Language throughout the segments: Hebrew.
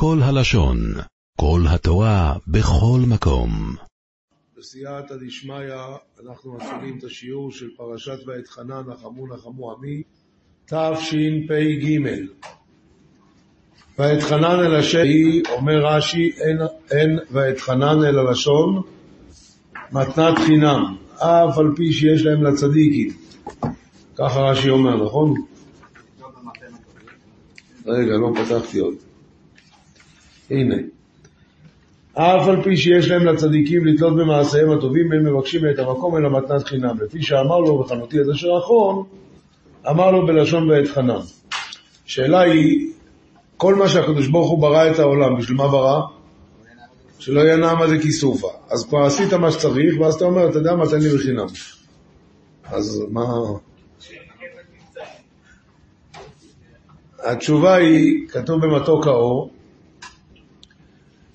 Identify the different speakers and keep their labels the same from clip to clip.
Speaker 1: כל הלשון, כל התורה, בכל מקום.
Speaker 2: בסייעתא דשמיא אנחנו מתחילים את השיעור של פרשת ואתחנן נחמו נחמו עמי, תשפ"ג. ואתחנן אל השם, אומר רש"י, אין, אין ואתחנן אל הלשון, מתנת חינם, אף על פי שיש להם לצדיקים. ככה רש"י אומר, נכון? רגע, לא פתחתי עוד. הנה. אף על פי שיש להם לצדיקים לתלות במעשיהם הטובים, הם מבקשים את המקום אל המתנת חינם. לפי שאמר לו בחנותי את אשר אחרון, אמר לו בלשון ואת חנן. שאלה היא, כל מה שהקדוש ברוך הוא ברא את העולם, בשביל מה ברא? שלא ינע מה זה כיסופה. אז כבר עשית מה שצריך, ואז אתה אומר, אתה יודע מה, תן לי בחינם. אז מה... התשובה היא, כתוב במתוק האור,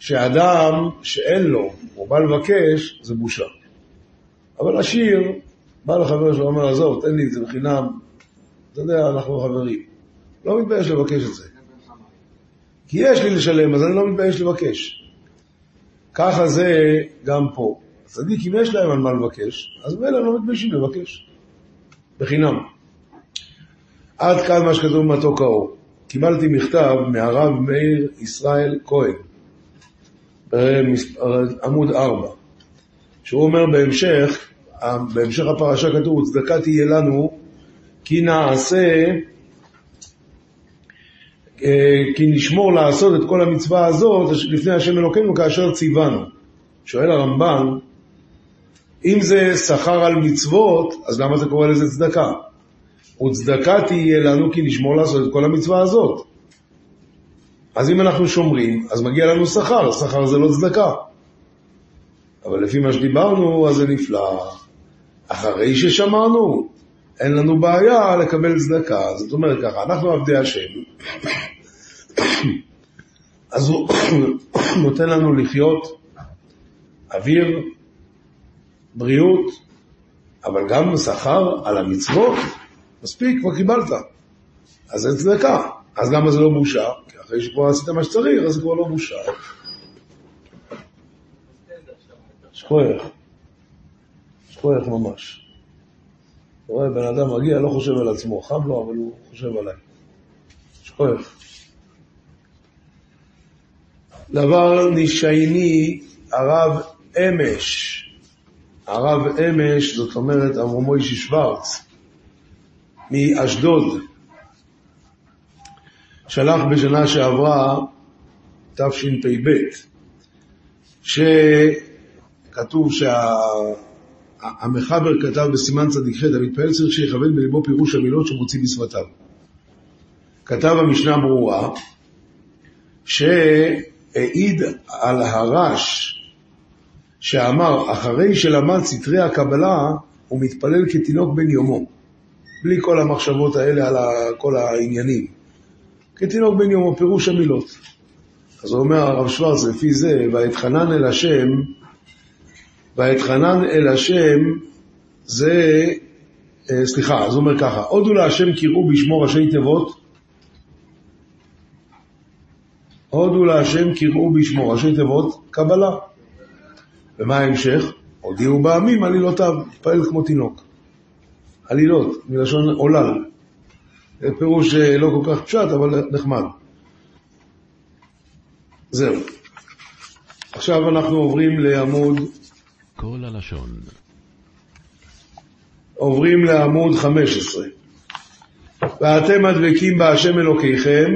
Speaker 2: שאדם שאין לו, הוא בא לבקש, זה בושה. אבל עשיר, בא לחבר שלו, אומר, עזוב, תן לי את זה בחינם, אתה יודע, אנחנו חברים. לא מתבייש לבקש את זה. כי יש לי לשלם, אז אני לא מתבייש לבקש. ככה זה גם פה. צדיקים יש להם על מה לבקש, אז מילא לא מתביישים לבקש. בחינם. עד כאן מה שכתוב במתוק האור. קיבלתי מכתב מהרב מאיר ישראל כהן, עמוד 4, שהוא אומר בהמשך, בהמשך הפרשה כתוב, צדקה תהיה לנו כי נעשה, כי נשמור לעשות את כל המצווה הזאת לפני השם אלוקינו כאשר ציוונו. שואל הרמב"ן, אם זה שכר על מצוות, אז למה זה קורא לזה צדקה? וצדקה תהיה לנו כי נשמור לעשות את כל המצווה הזאת. אז אם אנחנו שומרים, אז מגיע לנו שכר, שכר זה לא צדקה. אבל לפי מה שדיברנו, אז זה נפלא. אחרי ששמרנו, אין לנו בעיה לקבל צדקה. זאת אומרת ככה, אנחנו עבדי השם, אז הוא נותן לנו לחיות אוויר, בריאות, אבל גם שכר על המצוות. מספיק, כבר קיבלת. אז זה צדקה. אז למה זה לא בושה? כי אחרי שכבר עשית מה שצריך, אז זה כבר לא בושה. שכוח. שכוח ממש. אתה רואה, בן אדם מגיע, לא חושב על עצמו, חם לו, אבל הוא חושב עליי. שכוח. דבר נשייני, הרב אמש. הרב אמש, זאת אומרת, אברהם מוישי שוורץ. מאשדוד, שלח בשנה שעברה, תשפ"ב, שכתוב שהמחבר שה... כתב בסימן צדיק ח', המתפעל צריך שיכוון בליבו פירוש המילות שמוציא בשפתיו. כתב המשנה ברורה, שהעיד על הרש שאמר, אחרי שלמד סתרי הקבלה, הוא מתפלל כתינוק בן יומו. בלי כל המחשבות האלה על כל העניינים. כתינוק בן יומו, פירוש המילות. אז הוא אומר הרב שוורץ, לפי זה, ואתחנן אל השם, ואתחנן אל השם זה, אה, סליחה, אז הוא אומר ככה, הודו להשם קראו בשמו ראשי תיבות, הודו להשם קראו בשמו ראשי תיבות, קבלה. ומה ההמשך? הודיעו בעמים עלילותיו, התפעל כמו תינוק. עלילות, מלשון עולל. פירוש לא כל כך פשט, אבל נחמד. זהו. עכשיו אנחנו עוברים לעמוד...
Speaker 1: כל הלשון.
Speaker 2: עוברים לעמוד 15. ואתם הדבקים בהשם אלוקיכם,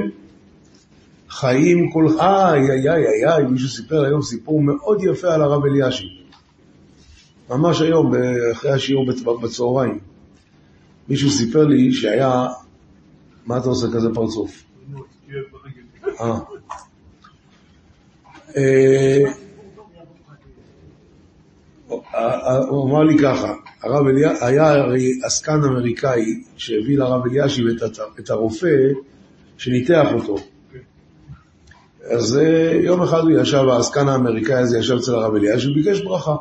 Speaker 2: חיים כל... איי, איי, איי, איי, איי, מישהו סיפר היום סיפור מאוד יפה על הרב אלישיב. ממש היום, אחרי השיעור בצהריים. מישהו סיפר לי שהיה, מה אתה עושה כזה פרצוף? אה. הוא אמר לי ככה, הרב אליה, היה הרי עסקן אמריקאי שהביא לרב אלישיב את הרופא שניתח אותו. אז יום אחד הוא ישב, העסקן האמריקאי הזה ישב אצל הרב אלישיב וביקש ברכה.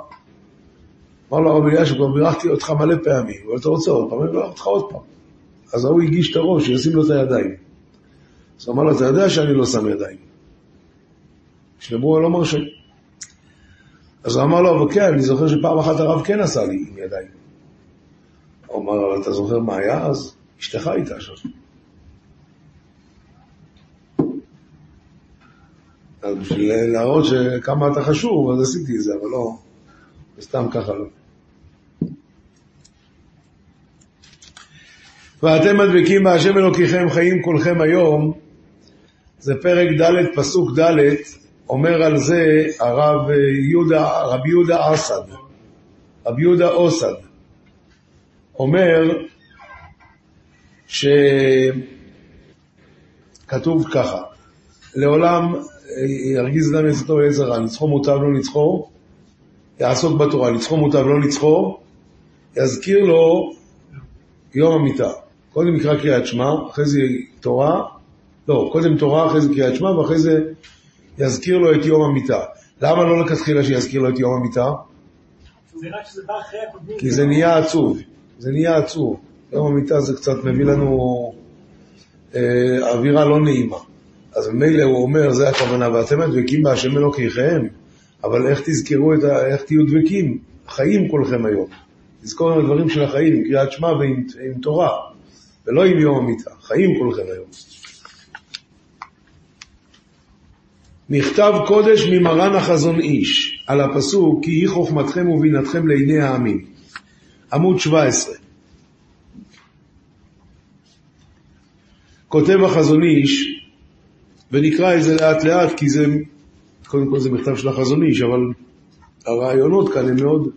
Speaker 2: אמר לו הרב אלישיב, כבר בירכתי אותך מלא פעמים, אבל אתה רוצה עוד פעם, אני מברך אותך עוד פעם. אז ההוא הגיש את הראש, שישים לו את הידיים. אז הוא אמר לו, אתה יודע שאני לא שם ידיים. שדיברו לא מרשה. אז הוא אמר לו, אבל כן, אני זוכר שפעם אחת הרב כן עשה לי עם ידיים. הוא אמר, אבל אתה זוכר מה היה אז? אשתך הייתה שם. אז בשביל להראות שכמה אתה חשוב, אז עשיתי את זה, אבל לא, סתם ככה לא. ואתם מדבקים בהשם אלוקיכם חיים כולכם היום, זה פרק ד' פסוק ד', אומר על זה הרב יהודה, רבי יהודה אסד, רבי יהודה אוסד, אומר שכתוב ככה, לעולם ירגיז אדם יצאתו רע, נצחו מוטב לא נצחו, יעסוק בתורה, נצחו מוטב לא נצחו, יזכיר לו יום המיטה. קודם יקרא קריאת שמע, אחרי זה תורה, לא, קודם תורה, אחרי זה קריאת שמע, ואחרי זה יזכיר לו את יום המיטה. למה לא לכתחילה שיזכיר לו את יום המיטה? כי זה נהיה עצוב, זה נהיה עצוב. יום המיטה זה קצת מביא לנו אה, אווירה לא נעימה. אז ממילא הוא אומר, זה הכוונה, ואתם הדבקים בהשם אלוקיכם, אבל איך תזכרו את ה... איך תהיו דבקים? חיים כולכם היום. תזכור עם הדברים של החיים, עם קריאת שמע ועם תורה, ולא עם יום המיטה. חיים כולכם היום. מכתב קודש ממרן החזון איש, על הפסוק כי היא חוכמתכם ובינתכם לעיני העמים. עמוד 17. כותב החזון איש, ונקרא את זה לאט לאט, כי זה, קודם כל זה מכתב של החזון איש, אבל הרעיונות כאן הם מאוד...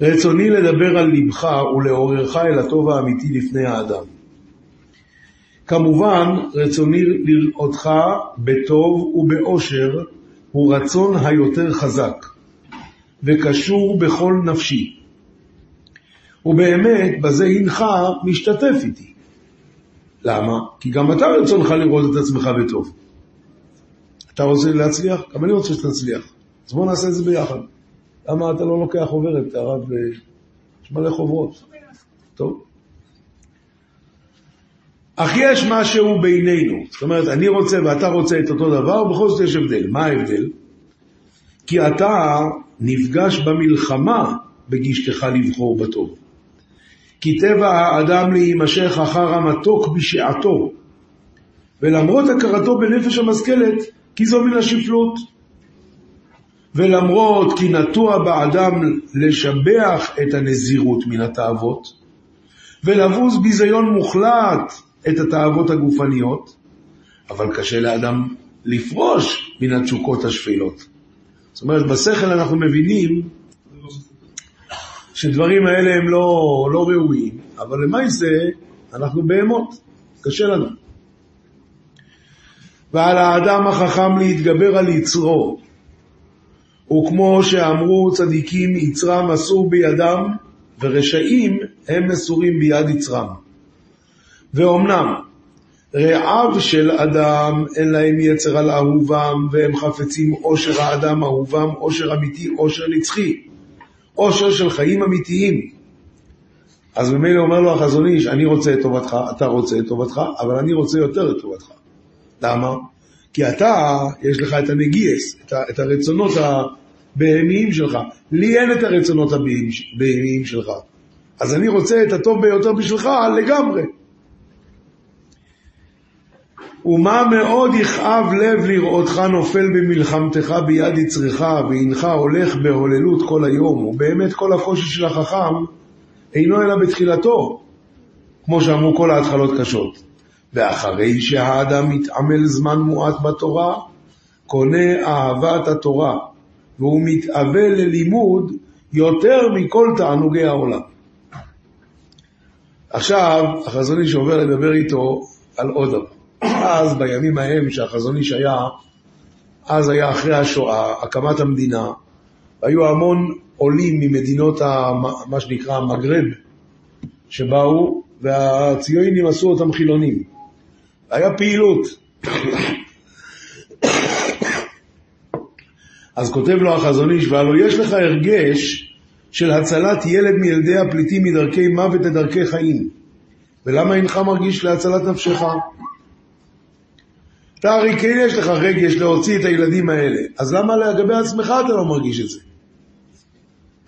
Speaker 2: רצוני לדבר על לבך ולעוררך אל הטוב האמיתי לפני האדם. כמובן, רצוני לראותך בטוב ובאושר הוא רצון היותר חזק, וקשור בכל נפשי. ובאמת, בזה הנך משתתף איתי. למה? כי גם אתה רצונך לראות את עצמך בטוב. אתה רוצה להצליח? גם אני רוצה שתצליח. אז בואו נעשה את זה ביחד. למה אתה לא לוקח חוברת, הרב? יש מלא חוברות. טוב. אך יש משהו בינינו. זאת אומרת, אני רוצה ואתה רוצה את אותו דבר, ובכל זאת יש הבדל. מה ההבדל? כי אתה נפגש במלחמה בגישתך לבחור בטוב. כי טבע האדם להימשך אחר המתוק בשעתו, ולמרות הכרתו בנפש המשכלת, כי זו מן השפלות. ולמרות כי נטוע באדם לשבח את הנזירות מן התאוות, ולבוז ביזיון מוחלט את התאוות הגופניות, אבל קשה לאדם לפרוש מן התשוקות השפלות. זאת אומרת, בשכל אנחנו מבינים שדברים האלה הם לא, לא ראויים, אבל למעשה אנחנו בהמות, קשה לנו. ועל האדם החכם להתגבר על יצרו, וכמו שאמרו צדיקים, יצרם אסור בידם, ורשעים הם מסורים ביד יצרם. ואומנם, רעיו של אדם אין להם יצר על אהובם, והם חפצים עושר האדם אהובם, עושר אמיתי, עושר נצחי. עושר של חיים אמיתיים. אז ממילא אומר לו החזון איש, אני רוצה את טובתך, אתה רוצה את טובתך, אבל אני רוצה יותר את טובתך. למה? כי אתה, יש לך את הנגייס, את, את הרצונות הבהמיים שלך. לי אין את הרצונות הבהמיים שלך. אז אני רוצה את הטוב ביותר בשבילך לגמרי. ומה מאוד יכאב לב לראותך נופל במלחמתך ביד יצרך, והנך הולך בהוללות כל היום, ובאמת כל הקושי של החכם אינו אלא בתחילתו, כמו שאמרו כל ההתחלות קשות. ואחרי שהאדם מתעמל זמן מועט בתורה, קונה אהבת התורה, והוא מתאבל ללימוד יותר מכל תענוגי העולם. עכשיו, החזון איש עובר לדבר איתו על עוד דבר. אז בימים ההם שהחזון איש היה, אז היה אחרי השואה, הקמת המדינה, היו המון עולים ממדינות ה, מה שנקרא המגרב שבאו, והציונים עשו אותם חילונים. היה פעילות. אז כותב לו החזון איש, והלוא יש לך הרגש של הצלת ילד מילדי הפליטים מדרכי מוות לדרכי חיים. ולמה אינך מרגיש להצלת נפשך? אתה הרי כן יש לך רגש להוציא את הילדים האלה, אז למה לגבי עצמך אתה לא מרגיש את זה?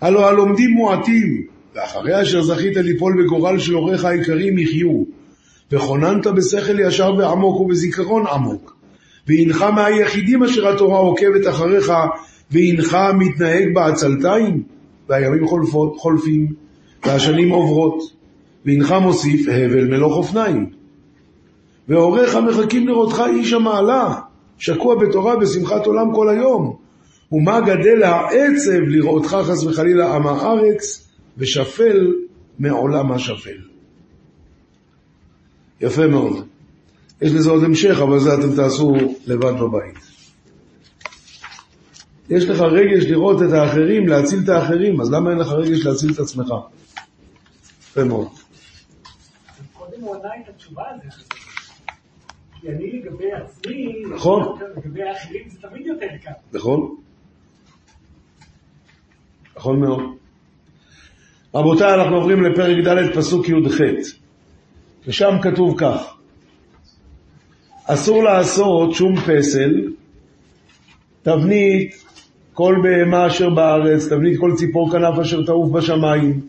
Speaker 2: הלא הלומדים מועטים, ואחרי אשר זכית ליפול בגורל של הוריך היקרים יחיו, וכוננת בשכל ישר ועמוק ובזיכרון עמוק, והנך מהיחידים אשר התורה עוקבת אחריך, והנך מתנהג בעצלתיים, והימים חולפות, חולפים, והשנים עוברות, והנך מוסיף הבל מלוך אופניים. והוריך מחכים לראותך איש המעלה, שקוע בתורה בשמחת עולם כל היום. ומה גדל העצב לראותך חס וחלילה עם הארץ, ושפל מעולם השפל. יפה מאוד. יש לזה עוד המשך, אבל זה אתם תעשו לבד בבית. יש לך רגש לראות את האחרים, להציל את האחרים, אז למה אין לך רגש להציל את עצמך? יפה מאוד.
Speaker 3: קודם הוא ענה את התשובה הזאת. כי אני לגבי עצמי,
Speaker 2: נכון.
Speaker 3: לגבי האחרים זה תמיד יותר קל.
Speaker 2: נכון? נכון מאוד. רבותיי, אנחנו עוברים לפרק ד' פסוק י"ח, ושם כתוב כך: אסור לעשות שום פסל, תבנית כל בהמה אשר בארץ, תבנית כל ציפור כנף אשר תעוף בשמיים,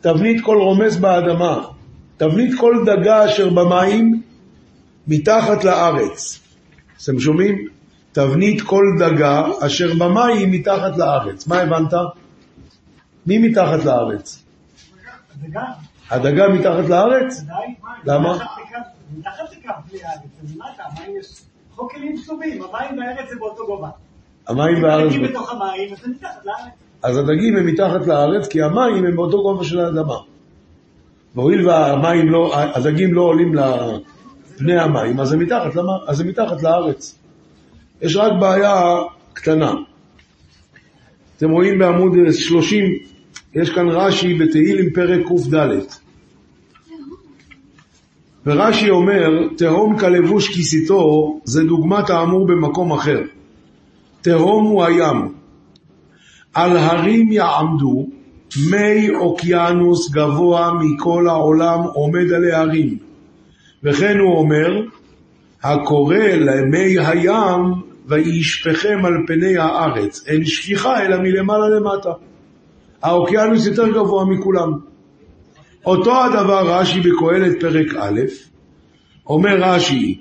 Speaker 2: תבנית כל רומס באדמה, תבנית כל דגה אשר במים, מתחת לארץ. אתם שומעים? תבנית כל דגה אשר במים מתחת לארץ. מה הבנת? מי מתחת לארץ?
Speaker 3: הדגה,
Speaker 2: הדגה מתחת לארץ? למה?
Speaker 3: מתחת לקו- מתחת לקו בלי הארץ, ולמטה, המים יש חוק כלים שלובים, המים והארץ זה באותו גובה.
Speaker 2: המים
Speaker 3: בתוך המים, אז זה מתחת לארץ.
Speaker 2: אז הדגים הם מתחת לארץ, כי המים הם באותו גובה של האדמה. והואיל והמים לא, הדגים לא עולים לפני המים, אז זה מתחת, למה? אז זה מתחת לארץ. יש רק בעיה קטנה. אתם רואים בעמוד 30, יש כאן רש"י בתהילים פרק קד. ורש"י אומר, תהום כלבוש כיסיתו זה דוגמת האמור במקום אחר. תהום הוא הים. על הרים יעמדו, מי אוקיינוס גבוה מכל העולם עומד עלי הרים. וכן הוא אומר, הקורא למי הים וישפכם על פני הארץ. אין שפיכה אלא מלמעלה למטה. האוקיינוס יותר גבוה מכולם. אותו הדבר רש"י בקהלת פרק א', אומר רש"י,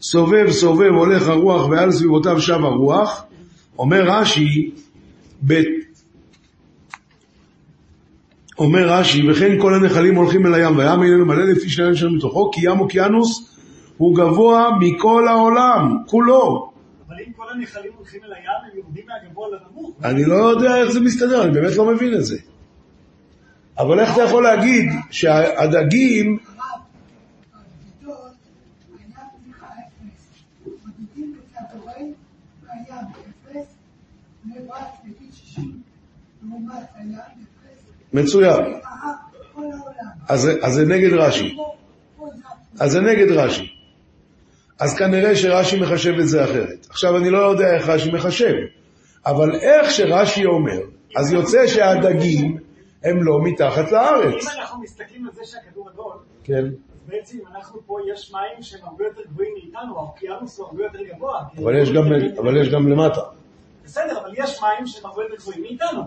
Speaker 2: סובב סובב הולך הרוח ועל סביבותיו שב הרוח, אומר רש"י, ב... אומר רש"י, וכן כל הנחלים הולכים אל הים, והים איננו מלא לפי שניים שלנו מתוכו, כי ים אוקיינוס הוא גבוה מכל העולם, כולו.
Speaker 3: כל הנחלים הולכים אל הים, הם יורדים מהגבוה לנמוך.
Speaker 2: אני לא יודע איך זה מסתדר, אני באמת לא מבין את זה. אבל איך אתה יכול להגיד שהדגים, מצוין, אז זה נגד רש"י, אז זה נגד רש"י. אז כנראה שרש"י מחשב את זה אחרת. עכשיו, אני לא יודע איך רש"י מחשב, אבל איך שרש"י אומר, אז יוצא שהדגים הם לא מתחת לארץ.
Speaker 3: אם אנחנו מסתכלים על זה שהכדור עגול,
Speaker 2: כן.
Speaker 3: בעצם אנחנו פה, יש מים שהם הרבה יותר גבוהים מאיתנו, האוקיינוס הוא הרבה יותר גבוה.
Speaker 2: אבל יש גם, אבל יש גם למטה.
Speaker 3: בסדר, אבל יש מים שהם הרבה יותר גבוהים מאיתנו.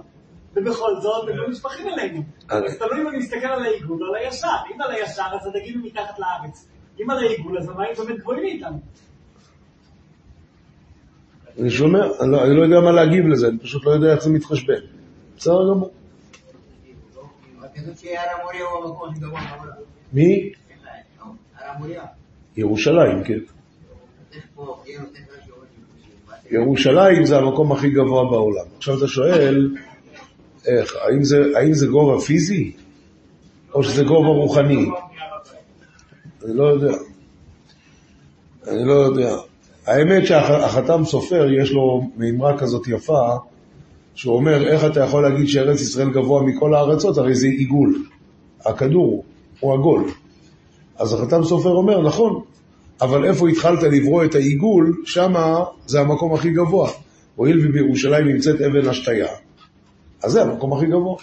Speaker 3: ובכל זאת, הם לא נשפכים אלינו.
Speaker 2: אז-
Speaker 3: אז תלוי אם אני מסתכל על העיגול או על הישר. אם על הישר, אז הדגים הם מתחת לארץ. אם על העיגול, אז המים באמת גבוהים מאיתנו.
Speaker 2: אני שומע, אני לא, אני לא יודע מה להגיב לזה, אני פשוט לא יודע איך זה מתחשבן. בסדר גמור. מי? ירושלים, כן.
Speaker 4: איך פה, יהיה נותן רש"י אומר שהוא-
Speaker 2: ירושלים זה המקום הכי גבוה בעולם. עכשיו אתה שואל, איך, האם זה, האם זה גובה פיזי? או שזה גובה רוחני? אני לא יודע. אני לא יודע. האמת שהחתם סופר יש לו מימרה כזאת יפה, שהוא אומר, איך אתה יכול להגיד שארץ ישראל גבוה מכל הארצות? הרי זה עיגול. הכדור הוא עגול. אז החתם סופר אומר, נכון, אבל איפה התחלת לברוא את העיגול, שמה זה המקום הכי גבוה. הואיל ובירושלים נמצאת אבן השתיה, אז זה המקום הכי גבוה.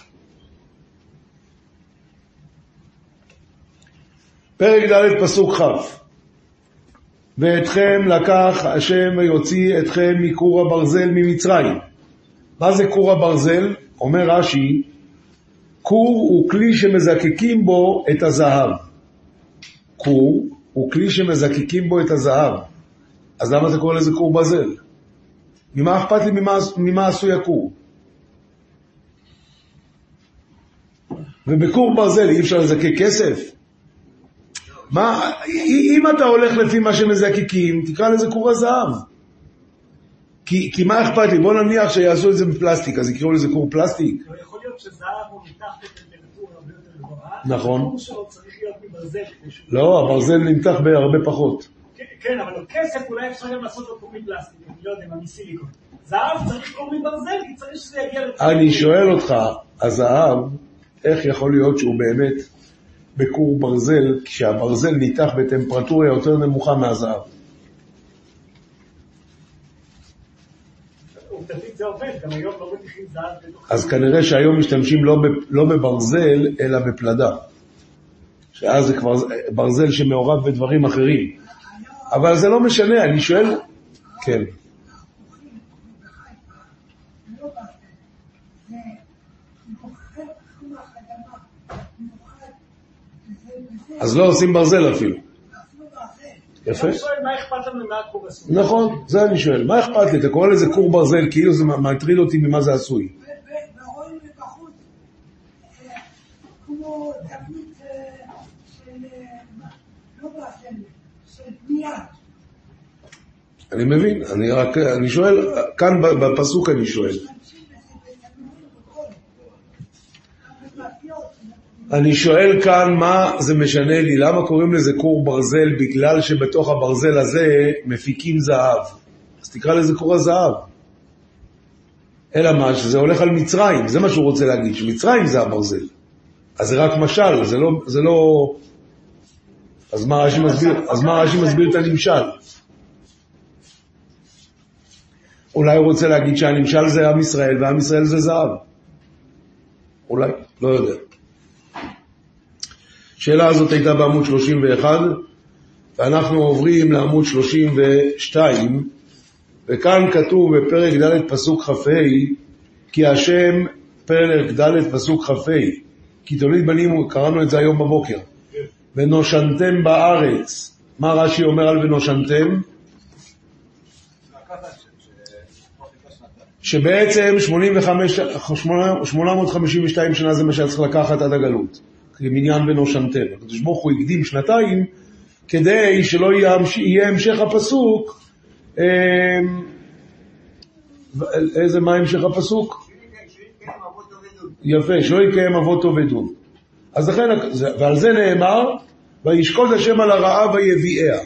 Speaker 2: פרק ד' פסוק כ' ואתכם לקח השם ויוציא אתכם מכור הברזל ממצרים. מה זה כור הברזל? אומר רש"י, כור הוא כלי שמזקקים בו את הזהב. כור הוא כלי שמזקקים בו את הזהב. אז למה אתה קורא לזה כור ברזל? ממה אכפת לי ממה, ממה עשוי הכור? ובכור ברזל אי אפשר לזקק כסף? מה, אם אתה הולך לפי מה שמזקקים, תקרא לזה כור הזהב. כי, כי מה אכפת לי? בוא נניח שיעשו את זה בפלסטיק, אז יקראו לזה כור פלסטיק.
Speaker 3: לא יכול להיות שזהב הוא מתחת לטמפרטורה הרבה יותר גבוהה.
Speaker 2: נכון. לא, הברזל נמתח בהרבה פחות.
Speaker 3: כן, כן, אבל כסף אולי אפשר גם לעשות קור מפלסטיק, אני לא יודע מסיליקון. זהב צריך קור מברזל, כי צריך שזה יגיע לטמפרטורה.
Speaker 2: אני שואל אותך, הזהב, איך יכול להיות שהוא באמת בכור ברזל, כשהברזל ניתח בטמפרטורה יותר נמוכה מהזהב?
Speaker 3: לא.
Speaker 2: אז כנראה שהיום משתמשים לא, לא בברזל, אלא בפלדה. שאז זה כבר ברזל שמעורב בדברים אחרים. אבל זה לא משנה, אני שואל... כן. אז לא עושים ברזל אפילו. יפה.
Speaker 3: אני שואל מה אכפת לנו מה הכור עשוי.
Speaker 2: נכון, זה אני שואל. מה אכפת לי? אתה קורא לזה כור ברזל, כאילו זה מטריד אותי ממה זה עשוי.
Speaker 5: אה, אה, אה, לא.
Speaker 2: אני מבין, אני רק, אני שואל, כאן בפסוק אני שואל.
Speaker 5: משתמשים בזה בתנורים וכל. גם במאפיות,
Speaker 2: אני שואל כאן מה זה משנה לי, למה קוראים לזה כור ברזל? בגלל שבתוך הברזל הזה מפיקים זהב. אז תקרא לזה כור הזהב. אלא מה, שזה הולך על מצרים, זה מה שהוא רוצה להגיד, שמצרים זה הברזל. אז זה רק משל, זה לא... זה לא... אז מה רש"י מסביר, אז מה רש"י מסביר את הנמשל? אולי הוא רוצה להגיד שהנמשל זה עם ישראל ועם ישראל זה זהב. אולי, לא יודע. השאלה הזאת הייתה בעמוד 31, ואנחנו עוברים לעמוד 32, וכאן כתוב בפרק ד' פסוק כ"ה, כי השם, פרק ד' פסוק כ"ה, כי תוליד בנים, קראנו את זה היום בבוקר, ונושנתם בארץ. מה רש"י אומר על ונושנתם? שבעצם 85, 852 שנה זה מה שהיה צריך לקחת עד הגלות, כמניין ונושנתם. הקדוש ברוך הוא הקדים שנתיים כדי שלא יהיה, המשך הפסוק, אה, איזה, מה המשך הפסוק? יפה, שלא יקיים אבות עובדון. אז לכן, ועל זה נאמר, וישקוד השם על הרעה ויביאיה.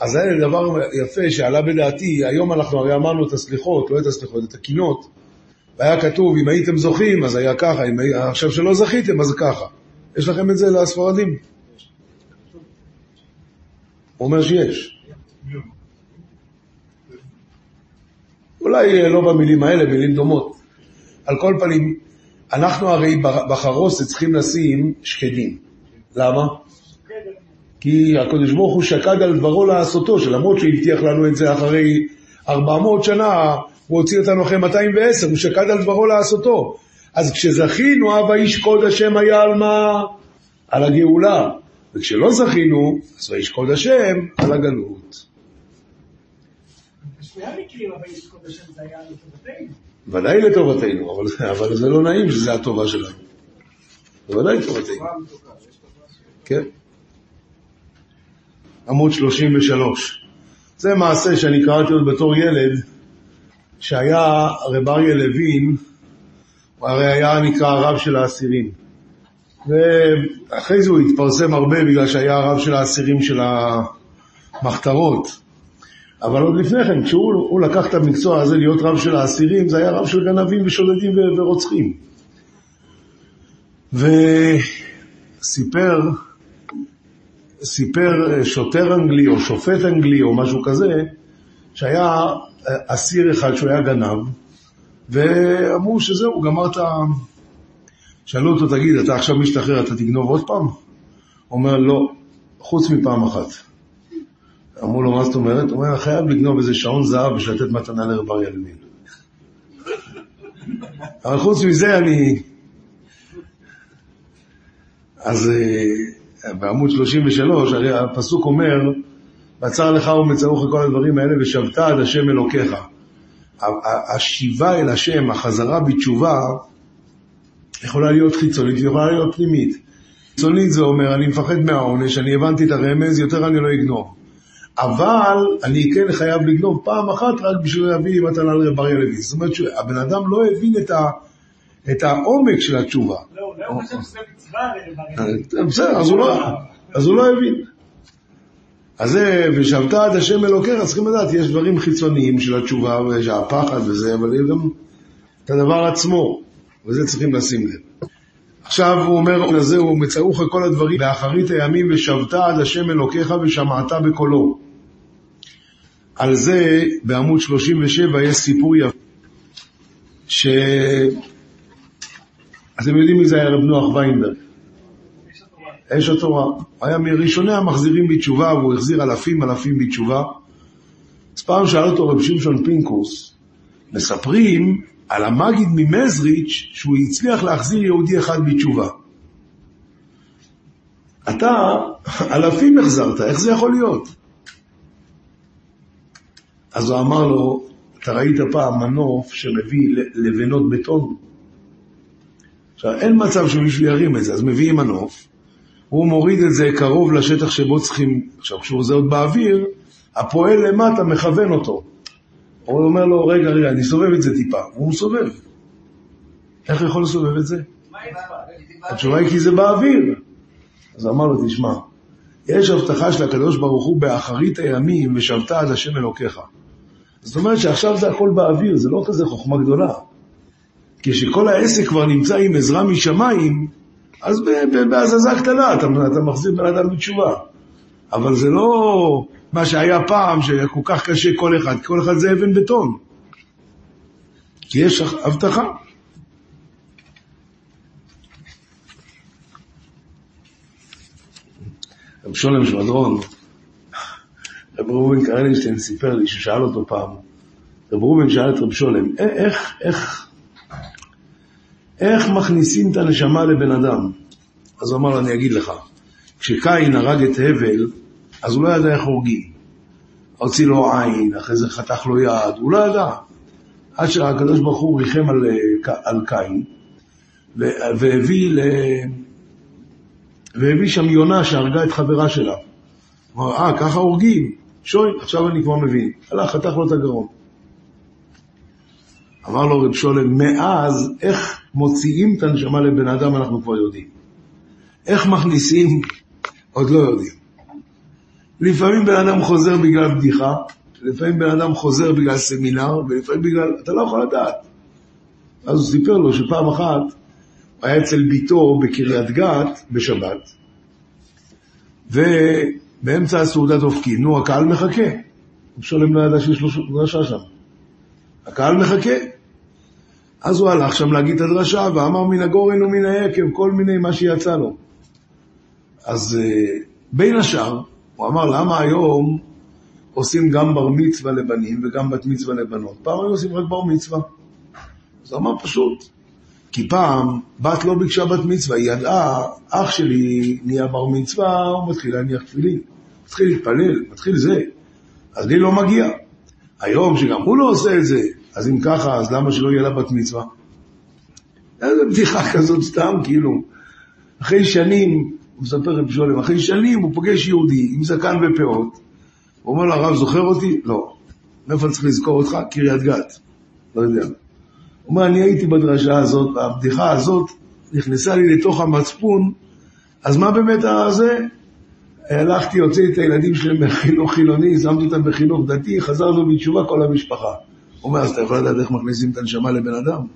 Speaker 2: אז זה דבר יפה שעלה בדעתי, היום אנחנו הרי אמרנו את הסליחות, לא את הסליחות, את הקינות, והיה כתוב, אם הייתם זוכים, אז היה ככה, אם היה, עכשיו שלא זכיתם, אז ככה. יש לכם את זה לספרדים? הוא אומר שיש. אולי לא במילים האלה, מילים דומות. על כל פנים, אנחנו הרי בחרוסת צריכים לשים שקדים. למה? כי הקדוש ברוך הוא שקד על דברו לעשותו, שלמרות שהוא הבטיח לנו את זה אחרי 400 שנה, הוא הוציא אותנו אחרי 210, הוא שקד על דברו לעשותו. אז כשזכינו, אב וישקוד השם היה על מה? על הגאולה. וכשלא זכינו, אז וישקוד השם על הגלות.
Speaker 3: בשני המקרים אבל ישקוד השם זה היה לטובתנו.
Speaker 2: ודאי לטובתנו, אבל, אבל זה לא נעים שזה הטובה שלנו. זה ודאי לטובתנו. כן. עמוד 33. זה מעשה שאני קראתי עוד בתור ילד, שהיה רב אריה לוין, הרי היה נקרא הרב של האסירים. ואחרי זה הוא התפרסם הרבה בגלל שהיה הרב של האסירים של המחתרות. אבל עוד לפני כן, כשהוא לקח את המקצוע הזה להיות רב של האסירים, זה היה רב של גנבים ושודדים ורוצחים. וסיפר, סיפר שוטר אנגלי או שופט אנגלי או משהו כזה, שהיה אסיר אחד שהוא היה גנב, ואמרו שזהו, גמר את ה... שאלו אותו, תגיד, אתה עכשיו משתחרר, אתה תגנוב עוד פעם? הוא אומר, לא, חוץ מפעם אחת. אמרו לו, מה זאת אומרת? הוא אומר, חייב לגנוב איזה שעון זהב בשביל לתת מתנה לרב אריה לוין. אבל חוץ מזה אני... אז אה, בעמוד 33, הרי הפסוק אומר, בצר לך ומצרוך כל הדברים האלה, ושבת עד השם אלוקיך. השיבה אל השם, החזרה בתשובה, יכולה להיות חיצונית ויכולה להיות פנימית. חיצונית זה אומר, אני מפחד מהעונש, אני הבנתי את הרמז, יותר אני לא אגנוב. אבל אני כן חייב לגנוב פעם אחת רק בשביל להביא מתנה לרב אריה לוי. זאת אומרת שהבן אדם לא הבין את, ה, את העומק של התשובה.
Speaker 3: לא, הוא לא חושב שזה מצווה לברר.
Speaker 2: בסדר, אז הוא לא, אז הוא לא הבין. אז זה, ושבת עד השם אלוקיך, צריכים לדעת, יש דברים חיצוניים של התשובה, ויש הפחד וזה, אבל יש גם את הדבר עצמו, וזה צריכים לשים לב. עכשיו הוא אומר, לזה הוא מצרוך כל הדברים, באחרית הימים ושבת עד השם אלוקיך ושמעת בקולו. על זה בעמוד 37 יש סיפור יפה, ש... אתם יודעים מי זה היה רב נוח ויינברג? אש התורה. היה מראשוני המחזירים בתשובה, והוא החזיר אלפים אלפים בתשובה. אז פעם שאל אותו רב שמשון פינקוס, מספרים על המגיד ממזריץ' שהוא הצליח להחזיר יהודי אחד בתשובה. אתה אלפים החזרת, איך זה יכול להיות? אז הוא אמר לו, אתה ראית פעם מנוף שמביא לבנות בטון? עכשיו, אין מצב שמישהו ירים את זה, אז מביאים מנוף, הוא מוריד את זה קרוב לשטח שבו צריכים, עכשיו כשהוא זה עוד באוויר, הפועל למטה מכוון אותו. הוא אומר לו, רגע, רגע, אני סובב את זה טיפה. הוא מסובב. איך יכול לסובב את זה? התשובה היא כי זה באוויר. אז אמר לו, תשמע, יש הבטחה של הקדוש ברוך הוא באחרית הימים ושבת עד השם אלוקיך. זאת אומרת שעכשיו זה הכל באוויר, זה לא כזה חוכמה גדולה. כשכל העסק כבר נמצא עם עזרה משמיים, אז בהזזה קטנה אתה, אתה מחזיר בן אדם בתשובה. אבל זה לא מה שהיה פעם, שהיה כל כך קשה כל אחד, כל אחד זה אבן בטון. כי יש הבטחה. רב שולם שמדרון, רב ראובן קרלינשטיין סיפר לי ששאל אותו פעם, רב ראובן שאל את רב שולם, "א- איך, איך, איך מכניסים את הנשמה לבן אדם? אז הוא אמר אני אגיד לך, כשקין הרג את הבל, אז הוא לא ידע איך הורגים. הוציא לו עין, אחרי זה חתך לו יד, הוא לא ידע. עד שהקדוש ברוך הוא ריחם על, על קין, והביא, ל... והביא שם יונה שהרגה את חברה שלה. הוא אמר, אה, ככה הורגים? שוין, עכשיו אני כבר מבין. הלך, חתך לו את הגרון. אמר לו רב שולם, מאז, איך מוציאים את הנשמה לבן אדם אנחנו כבר יודעים. איך מכניסים, עוד לא יודעים. לפעמים בן אדם חוזר בגלל בדיחה, לפעמים בן אדם חוזר בגלל סמינר, ולפעמים בגלל, אתה לא יכול לדעת. אז הוא סיפר לו שפעם אחת הוא היה אצל ביתו בקריית גת בשבת, ובאמצע הסעודת אופקים, נו, הקהל מחכה. שולם לא ידע שיש לו דרשה שם. הקהל מחכה. אז הוא הלך שם להגיד את הדרשה, ואמר מן הגורן ומן היקב, כל מיני מה שיצא לו. אז אה, בין השאר, הוא אמר, למה היום עושים גם בר מצווה לבנים וגם בת מצווה לבנות? פעם היו עושים רק בר מצווה. אז הוא אמר פשוט, כי פעם בת לא ביקשה בת מצווה, היא ידעה, אח שלי נהיה בר מצווה, הוא מתחיל להניח תפילין, מתחיל להתפלל, מתחיל זה, אז לי לא מגיע. היום שגם הוא לא עושה את זה, אז אם ככה, אז למה שלא יהיה לה בת מצווה? איזה בדיחה כזאת סתם, כאילו. אחרי שנים, הוא מספר רב שולם, אחרי שנים הוא פוגש יהודי עם זקן ופאות, הוא אומר לו, הרב זוכר אותי? לא. מאיפה צריך לזכור אותך? קריית גת. לא יודע. הוא אומר, אני הייתי בדרשה הזאת, והבדיחה הזאת נכנסה לי לתוך המצפון, אז מה באמת הזה? הלכתי, הוצאתי את הילדים שלי בחינוך חילוני, שמתי אותם בחינוך דתי, חזרנו בתשובה כל המשפחה. הוא אומר, אז אתה יכול לדעת איך מכניסים את הנשמה לבן אדם?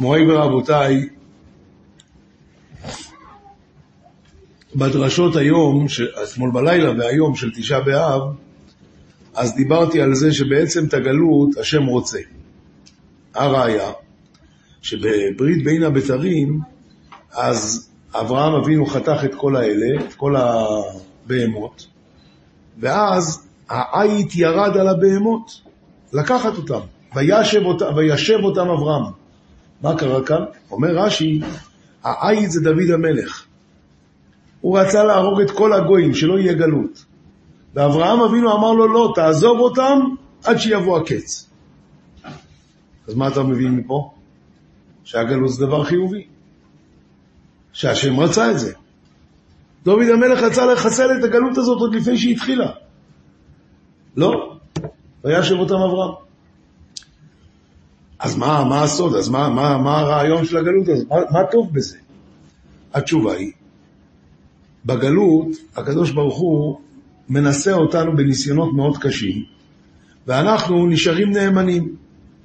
Speaker 2: מוריי ורבותיי, בדרשות היום, אתמול בלילה והיום של תשעה באב, אז דיברתי על זה שבעצם את הגלות השם רוצה. הראיה, שבברית בין הבתרים, אז אברהם אבינו חתך את כל האלה, את כל הבהמות, ואז העית ירד על הבהמות, לקחת אותם, וישב, אותם, וישב אותם אברהם. מה קרה כאן? אומר רש"י, העית זה דוד המלך. הוא רצה להרוג את כל הגויים, שלא יהיה גלות. ואברהם אבינו אמר לו, לא, תעזוב אותם עד שיבוא הקץ. אז מה אתה מבין מפה? שהגלות זה דבר חיובי. שהשם רצה את זה. דוד המלך רצה לחסל את הגלות הזאת עוד לפני שהיא התחילה. לא, וישב אותם אברהם. אז מה, מה הסוד? אז מה, מה, מה הרעיון של הגלות הזאת? מה, מה טוב בזה? התשובה היא, בגלות הקדוש ברוך הוא מנסה אותנו בניסיונות מאוד קשים, ואנחנו נשארים נאמנים.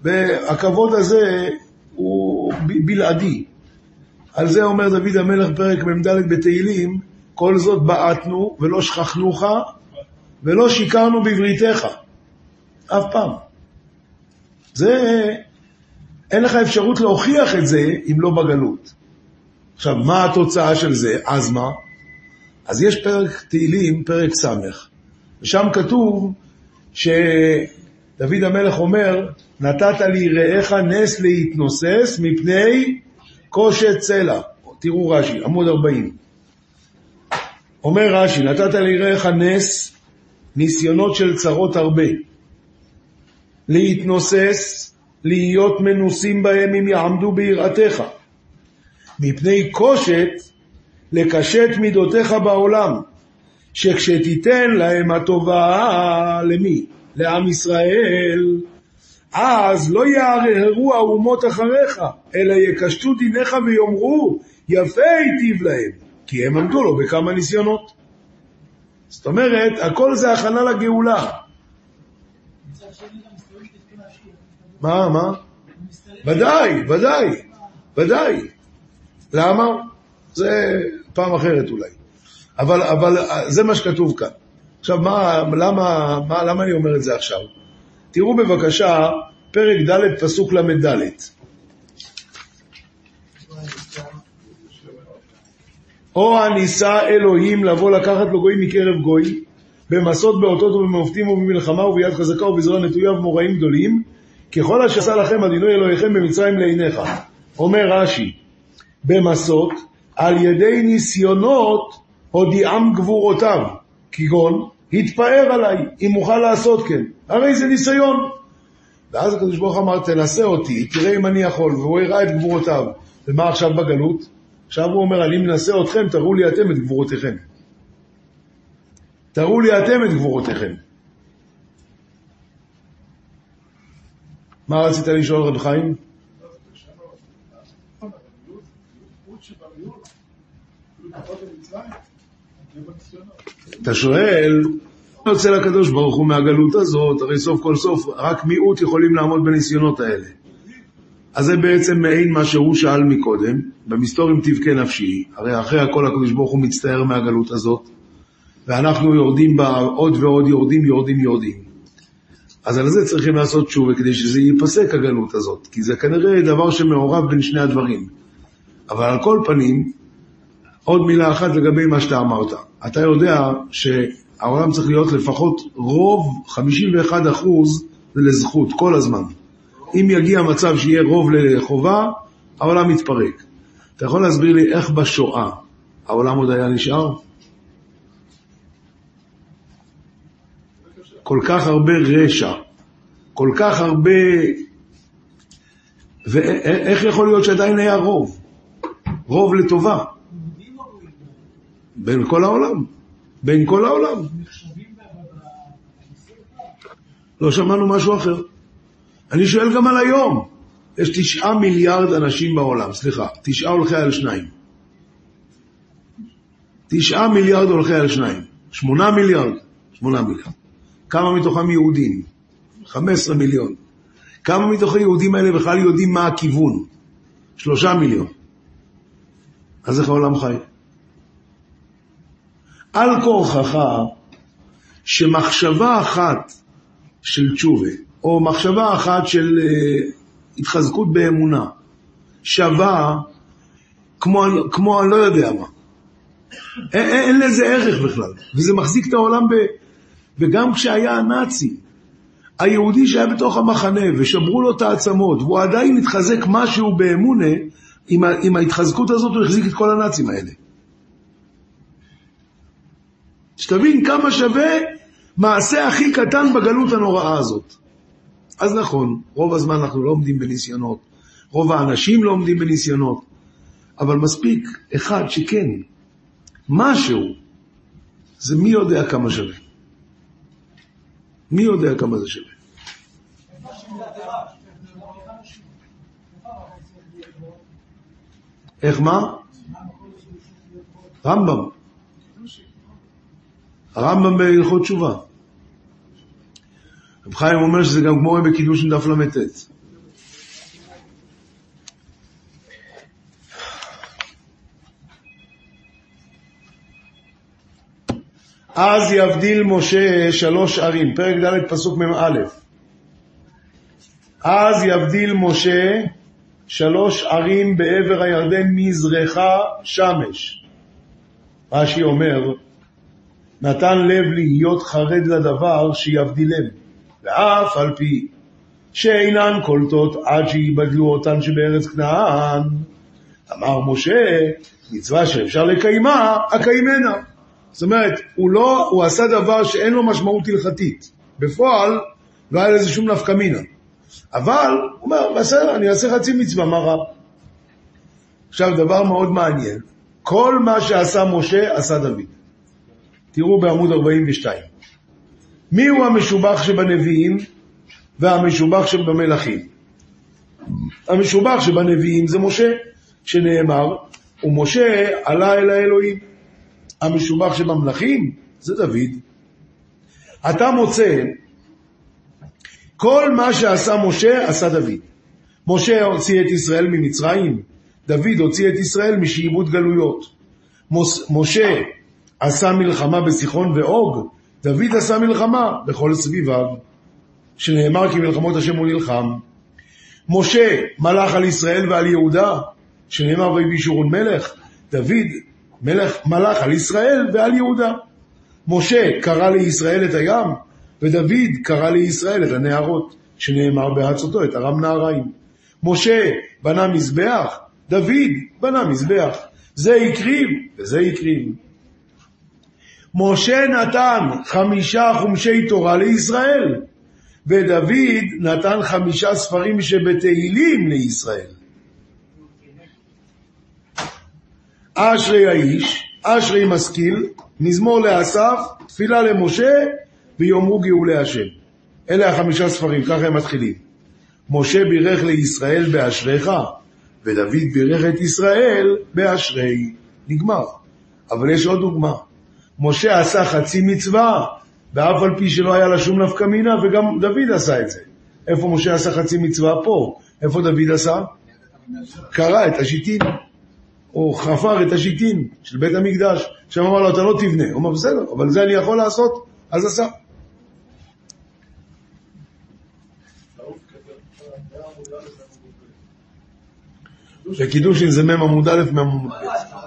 Speaker 2: והכבוד הזה הוא בלעדי. על זה אומר דוד המלך פרק מ"ד בתהילים, כל זאת בעטנו ולא שכחנוך ולא שיקרנו בבריתך. אף פעם. זה, אין לך אפשרות להוכיח את זה אם לא בגלות. עכשיו, מה התוצאה של זה? אז מה? אז יש פרק תהילים, פרק ס', ושם כתוב שדוד המלך אומר, נתת לי רעך נס להתנוסס מפני קושת צלע. תראו רש"י, עמוד 40. אומר רש"י, נתת לי רעך נס, ניסיונות של צרות הרבה. להתנוסס, להיות מנוסים בהם אם יעמדו ביראתך. מפני קושת, לקשט מידותיך בעולם, שכשתיתן להם הטובה, למי? לעם ישראל, אז לא יערערו האומות אחריך, אלא יקשטו דיניך ויאמרו, יפה היטיב להם, כי הם עמדו לו בכמה ניסיונות. זאת אומרת, הכל זה הכנה לגאולה. מה, מה? ודאי, ודאי, ודאי. למה? זה פעם אחרת אולי. אבל, אבל זה מה שכתוב כאן. עכשיו, מה, למה, מה, למה אני אומר את זה עכשיו? תראו בבקשה פרק ד' פסוק ל"ד. או הניסה אלוהים לבוא לקחת לו גוי מקרב גוי, במסות באותות ובמופתים ובמלחמה וביד חזקה ובזרוע נטויה ובמוראים גדולים, ככל אשר עשה לכם אדינוי אלוהיכם במצרים לעיניך. אומר רש"י, במסות, על ידי ניסיונות הודיעם גבורותיו, כגון, התפאר עליי, אם אוכל לעשות כן. הרי זה ניסיון. ואז הקדוש ברוך אמר, תנסה אותי, תראה אם אני יכול, והוא הראה את גבורותיו. ומה עכשיו בגלות? עכשיו הוא אומר, אני מנסה אתכם, תראו לי אתם את גבורותיכם. תראו לי אתם את גבורותיכם. מה רצית לשאול רב חיים? אתה שואל, מה יוצא לקדוש ברוך הוא מהגלות הזאת? הרי סוף כל סוף רק מיעוט יכולים לעמוד בניסיונות האלה. אז זה בעצם מעין מה שהוא שאל מקודם, במסתורים תבכה נפשי, הרי אחרי הכל הקדוש ברוך הוא מצטער מהגלות הזאת, ואנחנו יורדים בה עוד ועוד יורדים, יורדים, יורדים. אז על זה צריכים לעשות תשובה כדי שזה ייפסק הגלות הזאת, כי זה כנראה דבר שמעורב בין שני הדברים. אבל על כל פנים, עוד מילה אחת לגבי מה שאתה אמרת. אתה יודע שהעולם צריך להיות לפחות רוב, 51 אחוז, לזכות, כל הזמן. אם יגיע מצב שיהיה רוב לחובה, העולם מתפרק. אתה יכול להסביר לי איך בשואה העולם עוד היה נשאר? כל כך הרבה רשע, כל כך הרבה... ואיך יכול להיות שעדיין היה רוב? רוב לטובה. בין כל העולם. בין כל העולם. לא שמענו משהו אחר. אני שואל גם על היום. יש תשעה מיליארד אנשים בעולם, סליחה, תשעה הולכי על שניים. תשעה מיליארד הולכי על שניים. שמונה מיליארד, שמונה מיליארד. כמה מתוכם יהודים? חמש עשרה מיליון. כמה מתוך היהודים האלה בכלל יודעים מה הכיוון? שלושה מיליון. אז איך העולם חי? על כורחך שמחשבה אחת של תשובה, או מחשבה אחת של אה, התחזקות באמונה, שווה כמו, כמו אני לא יודע מה. אין, אין, לזה ערך בכלל, וזה מחזיק את העולם ב... וגם כשהיה הנאצי, היהודי שהיה בתוך המחנה ושברו לו את העצמות, והוא עדיין התחזק משהו באמונה, עם, עם ההתחזקות הזאת הוא החזיק את כל הנאצים האלה. שתבין כמה שווה מעשה הכי קטן בגלות הנוראה הזאת. אז נכון, רוב הזמן אנחנו לא עומדים בניסיונות, רוב האנשים לא עומדים בניסיונות, אבל מספיק אחד שכן, משהו, זה מי יודע כמה שווה. מי יודע כמה זה שווה. איך מה? רמב"ם. הרמב"ם בהלכות תשובה. רב חיים אומר שזה גם כמו בקידוש עם דף ל"ט. אז יבדיל משה שלוש ערים, פרק ד' פסוק מ"א. אז יבדיל משה שלוש ערים בעבר הירדן מזרחה שמש. רש"י אומר, נתן לב להיות חרד לדבר שיבדילם, ואף על פי שאינן קולטות עד שיבדלו אותן שבארץ כנען, אמר משה, מצווה שאפשר לקיימה, אקיימנה. זאת אומרת, הוא לא, הוא עשה דבר שאין לו משמעות הלכתית. בפועל, לא היה לזה שום נפקא מינה. אבל, הוא אומר, בסדר, אני אעשה חצי מצווה, מה רע? עכשיו, דבר מאוד מעניין, כל מה שעשה משה, עשה דוד. תראו בעמוד 42. מי הוא המשובח שבנביאים והמשובח שבמלכים? המשובח שבנביאים זה משה, שנאמר, ומשה עלה אל האלוהים. המשובח שבמלכים זה דוד. אתה מוצא, כל מה שעשה משה, עשה דוד. משה הוציא את ישראל ממצרים, דוד הוציא את ישראל משעבוד גלויות. משה עשה מלחמה בסיחון ואוג, דוד עשה מלחמה בכל סביביו, שנאמר כי מלחמות השם הוא נלחם. משה מלך על ישראל ועל יהודה, שנאמר ויהי שורון מלך, דוד מלך מלך על ישראל ועל יהודה. משה קרא לישראל את הים, ודוד קרא לישראל את הנהרות, שנאמר בהצותו את ארם נהריים. משה בנה מזבח, דוד בנה מזבח. זה הקריב וזה הקריב. משה נתן חמישה חומשי תורה לישראל, ודוד נתן חמישה ספרים שבתהילים לישראל. אשרי האיש, אשרי משכיל, מזמור לאסף, תפילה למשה, ויאמרו גאולי השם. אלה החמישה ספרים, ככה הם מתחילים. משה בירך לישראל באשריך, ודוד בירך את ישראל באשרי. נגמר. אבל יש עוד דוגמה. משה עשה חצי מצווה, ואף על פי שלא היה לה שום נפקא מינה, וגם דוד עשה את זה. איפה משה עשה חצי מצווה? פה. איפה דוד עשה? קרא את השיטין. או חפר את השיטין של בית המקדש. שם אמר לו, אתה לא תבנה. הוא אמר, בסדר, אבל זה אני יכול לעשות, אז עשה. וקידושין זה מ' עמוד א' מעמוד ב'.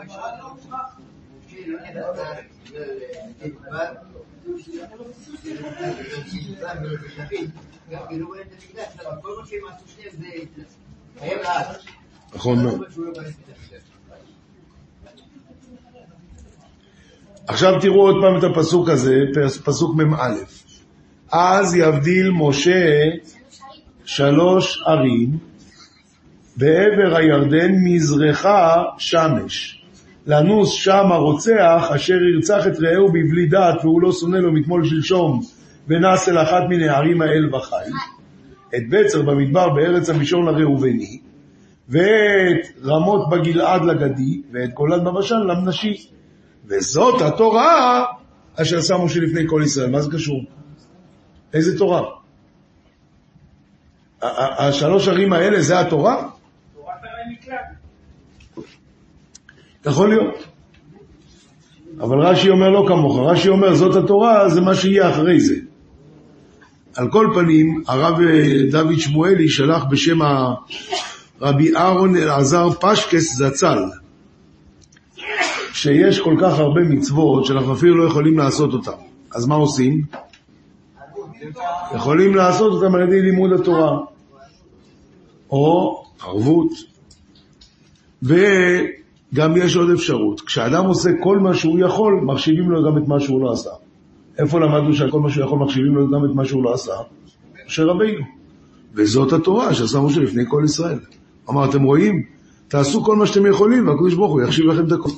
Speaker 2: נכון מאוד. עכשיו תראו עוד פעם את הפסוק הזה, פסוק מ"א. אז יבדיל משה שלוש ערים בעבר הירדן מזרחה שמש. לנוס שם הרוצח אשר ירצח את רעהו בבלי דעת והוא לא שונא לו מתמול שלשום ונס אל אחת מן הערים האל וחי. את בצר במדבר בארץ המישור לראובני ואת רמות בגלעד לגדי ואת גולד בבשן למנשי. וזאת התורה אשר שמו שלפני כל ישראל. מה זה קשור? איזה תורה? השלוש ערים האלה זה התורה? יכול להיות. אבל רש"י אומר לא כמוך, רש"י אומר זאת התורה, זה מה שיהיה אחרי זה. על כל פנים, הרב אה, דוד שמואלי שלח בשם רבי אהרון אלעזר פשקס זצ"ל, שיש כל כך הרבה מצוות שאנחנו אפילו לא יכולים לעשות אותן. אז מה עושים? יכולים לעשות אותם על ידי לימוד התורה, או ערבות. וגם יש עוד אפשרות, כשאדם עושה כל מה שהוא יכול, מחשיבים לו גם את מה שהוא לא עשה. איפה למדנו שכל מה שהוא יכול מחשיבים לו גם את מה שהוא לא עשה? משה רבינו. וזאת התורה שעשה משה לפני כל ישראל. אמר, אתם רואים? תעשו כל מה שאתם יכולים, והקדוש ברוך הוא יחשיב לכם את הכל.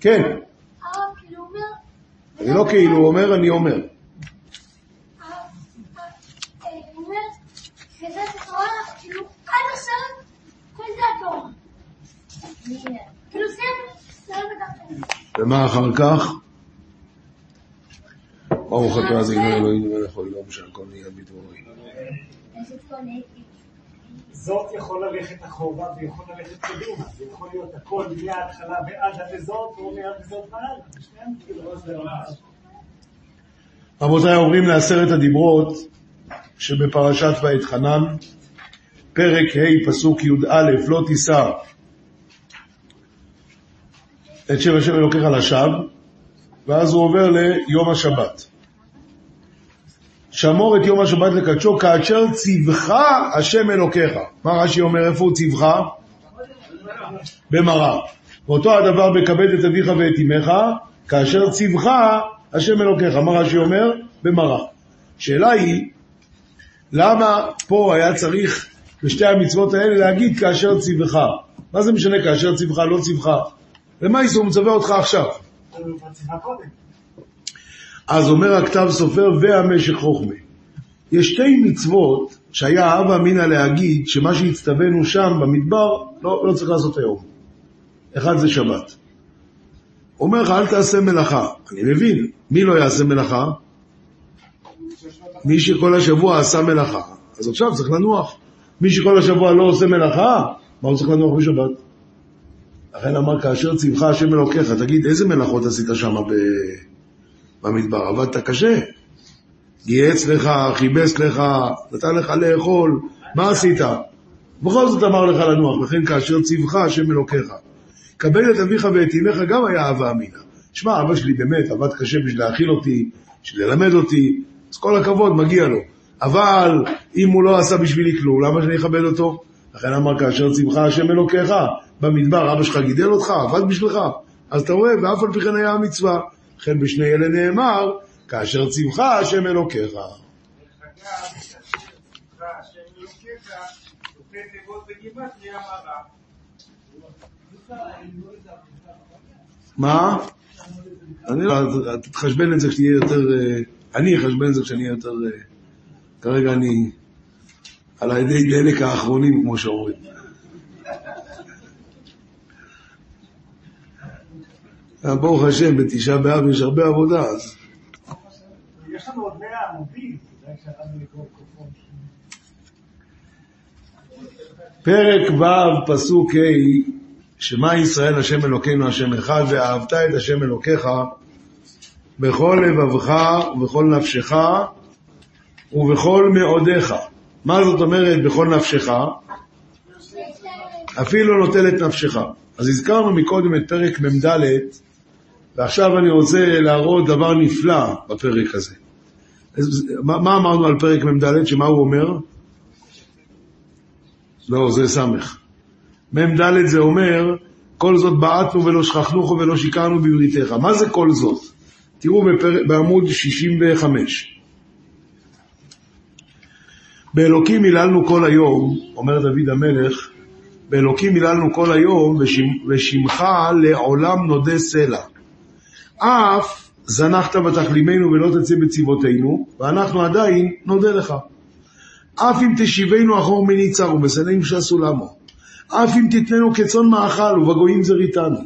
Speaker 2: כן,
Speaker 6: הרב כאילו
Speaker 2: אני לא כאילו אומר, אני אומר.
Speaker 6: הרב, אה, הוא אומר, שזה התורה, כאילו, עד עכשיו, כל זה התורה. כאילו זה, זה לא בדף
Speaker 2: ומה אחר כך? ברוך אתה אז יגמר אלוהינו מלך העולם שהכל נהיה בדברי.
Speaker 3: זאת יכול ללכת אחורה ויכול ללכת קדימה. זה יכול להיות הכל מההתחלה ועד הלזאת, או מהד לזאת והלאה. זה
Speaker 2: רבותיי, עוברים לעשרת הדיברות שבפרשת ואתחנן, פרק ה' פסוק י"א, לא תישא את שם השם אלוקיך לשווא, ואז הוא עובר ליום השבת. שמור את יום השבת לקדשו כאשר ציווך השם אלוקיך. מה רש"י אומר, איפה הוא ציווך? במראה. ואותו הדבר בכבד את אביך ואת אמך, כאשר ציווך השם אלוקיך. מה רש"י אומר? במראה. שאלה היא, למה פה היה צריך בשתי המצוות האלה להגיד כאשר ציווך? מה זה משנה כאשר ציווך, לא ציווך? למה איסור מצווה אותך עכשיו? אז אומר הכתב סופר והמשך חוכמה. יש שתי מצוות שהיה הווה אמינא להגיד שמה שהצטווינו שם במדבר לא, לא צריך לעשות היום. אחד זה שבת. הוא אומר לך אל תעשה מלאכה. אני מבין, מי לא יעשה מלאכה? מי שכל השבוע עשה מלאכה, אז עכשיו צריך לנוח. מי שכל השבוע לא עושה מלאכה, מה הוא צריך לנוח בשבת? לכן אמר כאשר ציווך השם אלוקיך, תגיד איזה מלאכות עשית שם ב... במדבר, עבדת קשה. גייץ לך, כיבס לך, נתן לך לאכול, מה עשית? בכל זאת אמר לך לנוח, לכן כאשר ציווך השם אלוקיך. קבל את אביך ואת אמך גם היה אהבה אמינא. שמע, אבא שלי באמת עבד קשה בשביל להאכיל אותי, בשביל ללמד אותי, אז כל הכבוד, מגיע לו. אבל אם הוא לא עשה בשבילי כלום, למה שאני אכבד אותו? לכן אמר כאשר ציווך השם אלוקיך, במדבר אבא שלך גידל אותך, עבד בשבילך, אז אתה רואה, ואף על פי כן היה המצווה. לכן בשני אלה נאמר, כאשר ציווך השם אלוקיך. מה? אני לא, תתחשבן את זה כשתהיה יותר, אה, אני אחשבן את זה כשאני אהיה יותר, אה, כרגע אני על הידי דלק האחרונים, כמו שאומרים. אה, ברוך השם, בתשעה באב יש הרבה עבודה, אז
Speaker 3: יש לנו עוד 100 עמודים, כדאי שהרמנו לקרוא קופון.
Speaker 2: פרק ו', פסוק ה', שמע ישראל השם אלוקינו השם אחד, ואהבת את השם אלוקיך בכל לבבך ובכל נפשך ובכל מאודיך. מה זאת אומרת בכל נפשך? אפילו נוטל את נפשך. אז הזכרנו מקודם את פרק מ"ד, ועכשיו אני רוצה להראות דבר נפלא בפרק הזה. מה, מה אמרנו על פרק מ"ד, שמה הוא אומר? לא, זה סמך. מ"ד זה אומר, כל זאת בעטנו ולא שכחנוך ולא שיקרנו בבריתך. מה זה כל זאת? תראו בפר... בעמוד 65. באלוקים היללנו כל היום, אומר דוד המלך, באלוקים היללנו כל היום ושמ... ושמך לעולם נודה סלע. אף זנחת בתכלימנו ולא תצא בצבאותינו, ואנחנו עדיין נודה לך. אף אם תשיבנו אחור מניצר ובשנאים שעשו למו. אף אם תתננו כצאן מאכל ובגויים זריתנו.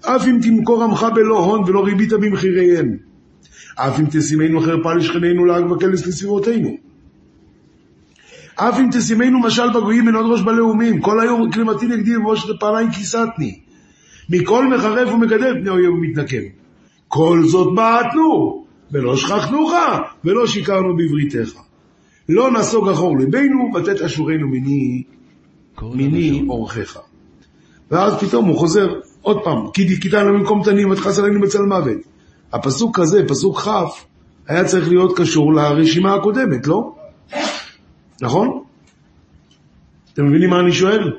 Speaker 2: אף אם תמכור עמך בלא הון ולא ריבית במחיריהם. אף אם תשימנו חרפה לשכנינו לעג וקלס לסביבותינו. אף אם תשימנו משל בגויים אין עוד ראש בלאומים, כל היום כלימתי נגדי ובראש פעליים כיסתני. מכל מחרף ומגדל פני אויב ומתנקם. כל זאת בעטנו, ולא שכחנוך, ולא שיקרנו בבריתך. לא נסוג אחור ליבנו, ותת אשורנו מיני, מיני. אורחך. ואז פתאום הוא חוזר עוד פעם, כי דיכיתנו במקום תנים ותכס עלינו בצל מוות. הפסוק הזה, פסוק כ', היה צריך להיות קשור לרשימה הקודמת, לא? נכון? אתם מבינים מה אני שואל?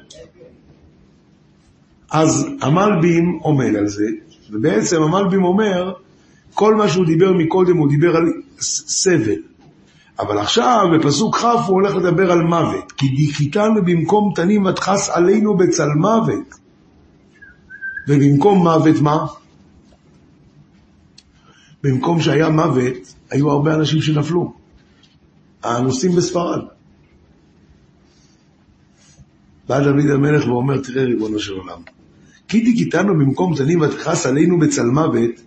Speaker 2: אז המלבים עומד על זה, ובעצם המלבים אומר, כל מה שהוא דיבר מקודם הוא דיבר על סבל. אבל עכשיו, בפסוק כ' הוא הולך לדבר על מוות. כי דיכיתנו במקום תנים ותכס עלינו בצל מוות. ובמקום מוות מה? במקום שהיה מוות, היו הרבה אנשים שנפלו. האנוסים בספרד. בא דוד המלך ואומר, תראה ריבונו של עולם, כי דיכיתנו במקום תנים ותכס עלינו בצל מוות,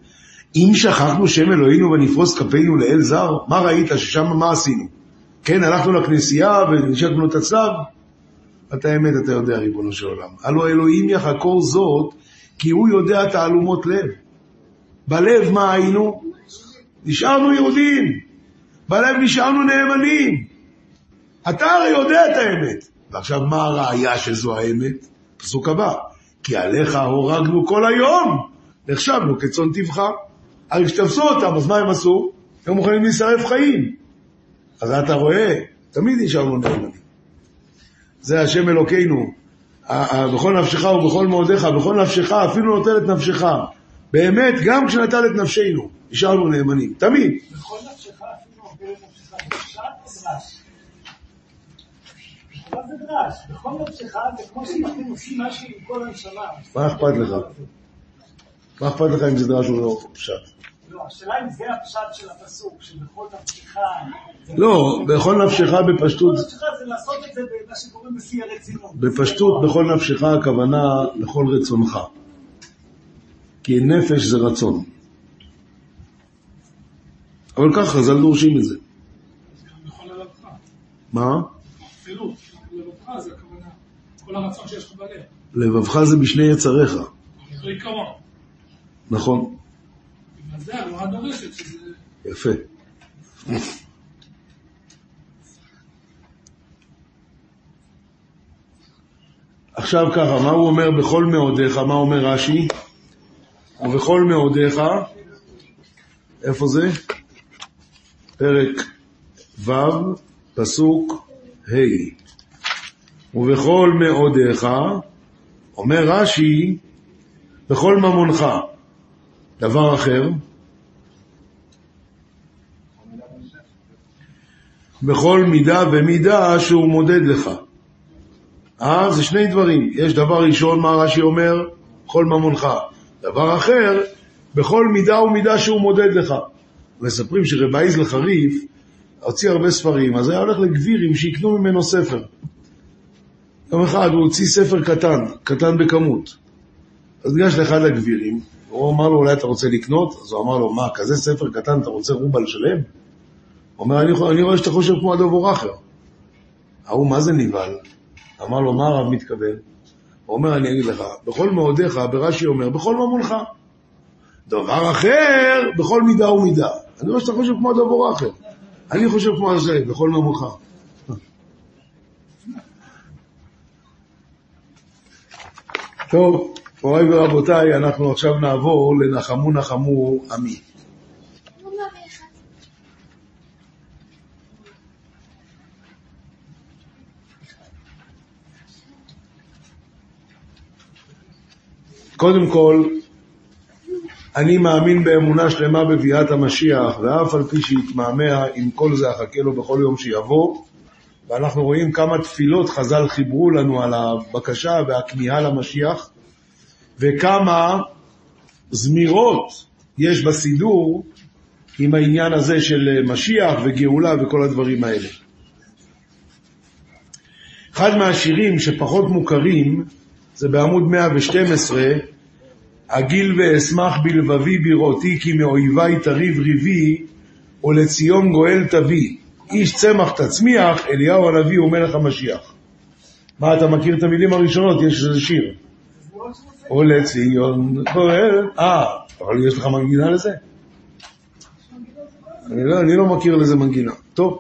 Speaker 2: אם שכחנו שם אלוהינו ונפרוס כפינו לאל זר, מה ראית ששם מה עשינו? כן, הלכנו לכנסייה ונשקנו את הצלב? את האמת אתה יודע, ריבונו של עולם. הלא אלוהים יחקור זאת, כי הוא יודע תעלומות לב. בלב מה היינו? נשארנו יהודים. בלב נשארנו נאמנים. אתה הרי יודע את האמת. ועכשיו, מה הראיה שזו האמת? פסוק הבא, כי עליך הורגנו כל היום, נחשבנו כצאן טבחה. הרי כשתפסו אותם, אז מה הם עשו? הם מוכנים להישרף חיים. אז אתה רואה, תמיד נשארנו נאמנים. זה השם אלוקינו, בכל נפשך ובכל מאודיך, בכל נפשך, אפילו נוטל את נפשך. באמת, גם כשנטל את נפשנו, נשארנו נאמנים, תמיד.
Speaker 3: בכל נפשך אפילו עובר את נפשך, זה פשט או דרש? מה זה דרש? בכל נפשך זה כמו עושים משהו עם כל הנשמה.
Speaker 2: מה אכפת לך? מה אכפת לך אם זה דרש או לא פשט?
Speaker 3: לא, השאלה אם זה הפשט של הפסוק, שבכל נפשך...
Speaker 2: לא, בכל נפשך בפשטות,
Speaker 3: בכל נפשך זה לעשות את זה במה שקוראים בשיא הרצינות.
Speaker 2: בפשטות בכל נפשך הכוונה לכל רצונך. כי נפש זה רצון. אבל ככה חז"ל דורשים את זה. מה?
Speaker 7: אפילו, לבבך זה הכוונה. כל הרצון שיש לך בלב.
Speaker 2: לבבך זה בשני יצריך.
Speaker 7: אותו עיקרון.
Speaker 2: נכון,
Speaker 7: בגלל זה הגמרא דורשת שזה...
Speaker 2: יפה. עכשיו ככה, מה הוא אומר בכל מאודיך? מה אומר רש"י? ובכל מאודיך, איפה זה? פרק ו', פסוק ה'. ובכל מאודיך, אומר רש"י, בכל ממונך. דבר אחר, בכל מידה ומידה שהוא מודד לך. אה, זה שני דברים. יש דבר ראשון, מה רש"י אומר? בכל ממונך. דבר אחר, בכל מידה ומידה שהוא מודד לך. מספרים שרב אייזל חריף הוציא הרבה ספרים, אז היה הולך לגבירים שיקנו ממנו ספר. יום אחד הוא הוציא ספר קטן, קטן בכמות. אז ניגש לאחד הגבירים, הוא אמר לו, אולי אתה רוצה לקנות? אז הוא אמר לו, מה, כזה ספר קטן אתה רוצה רובל שלם? הוא אומר, אני, אני רואה שאתה חושב כמו הדבור אחר. ההוא, מה זה נבהל? אמר לו, מה הרב מתכוון? הוא אומר, אני אגיד לך, בכל מאודיך, ברש"י אומר, בכל ממונך. דבר אחר, בכל מידה ומידה. אני רואה שאתה חושב כמו הדבור האחר. אני חושב כמו זה, בכל ממונך. טוב, מוריי ורבותיי, אנחנו עכשיו נעבור לנחמו נחמו עמי. קודם כל, אני מאמין באמונה שלמה בביאת המשיח, ואף על פי שיתמהמה, עם כל זה אחכה לו בכל יום שיבוא. ואנחנו רואים כמה תפילות חז"ל חיברו לנו על הבקשה והכמיהה למשיח, וכמה זמירות יש בסידור עם העניין הזה של משיח וגאולה וכל הדברים האלה. אחד מהשירים שפחות מוכרים זה בעמוד 112, אגיל ואשמח בלבבי בראותי כי מאויבי תריב ריבי ולציון גואל תביא. איש צמח תצמיח, אליהו הנביא הוא מלך המשיח. מה, אתה מכיר את המילים הראשונות? יש איזה שיר. ולציון גואל... אה, אבל יש לך מנגינה לזה? אני לא, אני לא מכיר לזה מנגינה. טוב.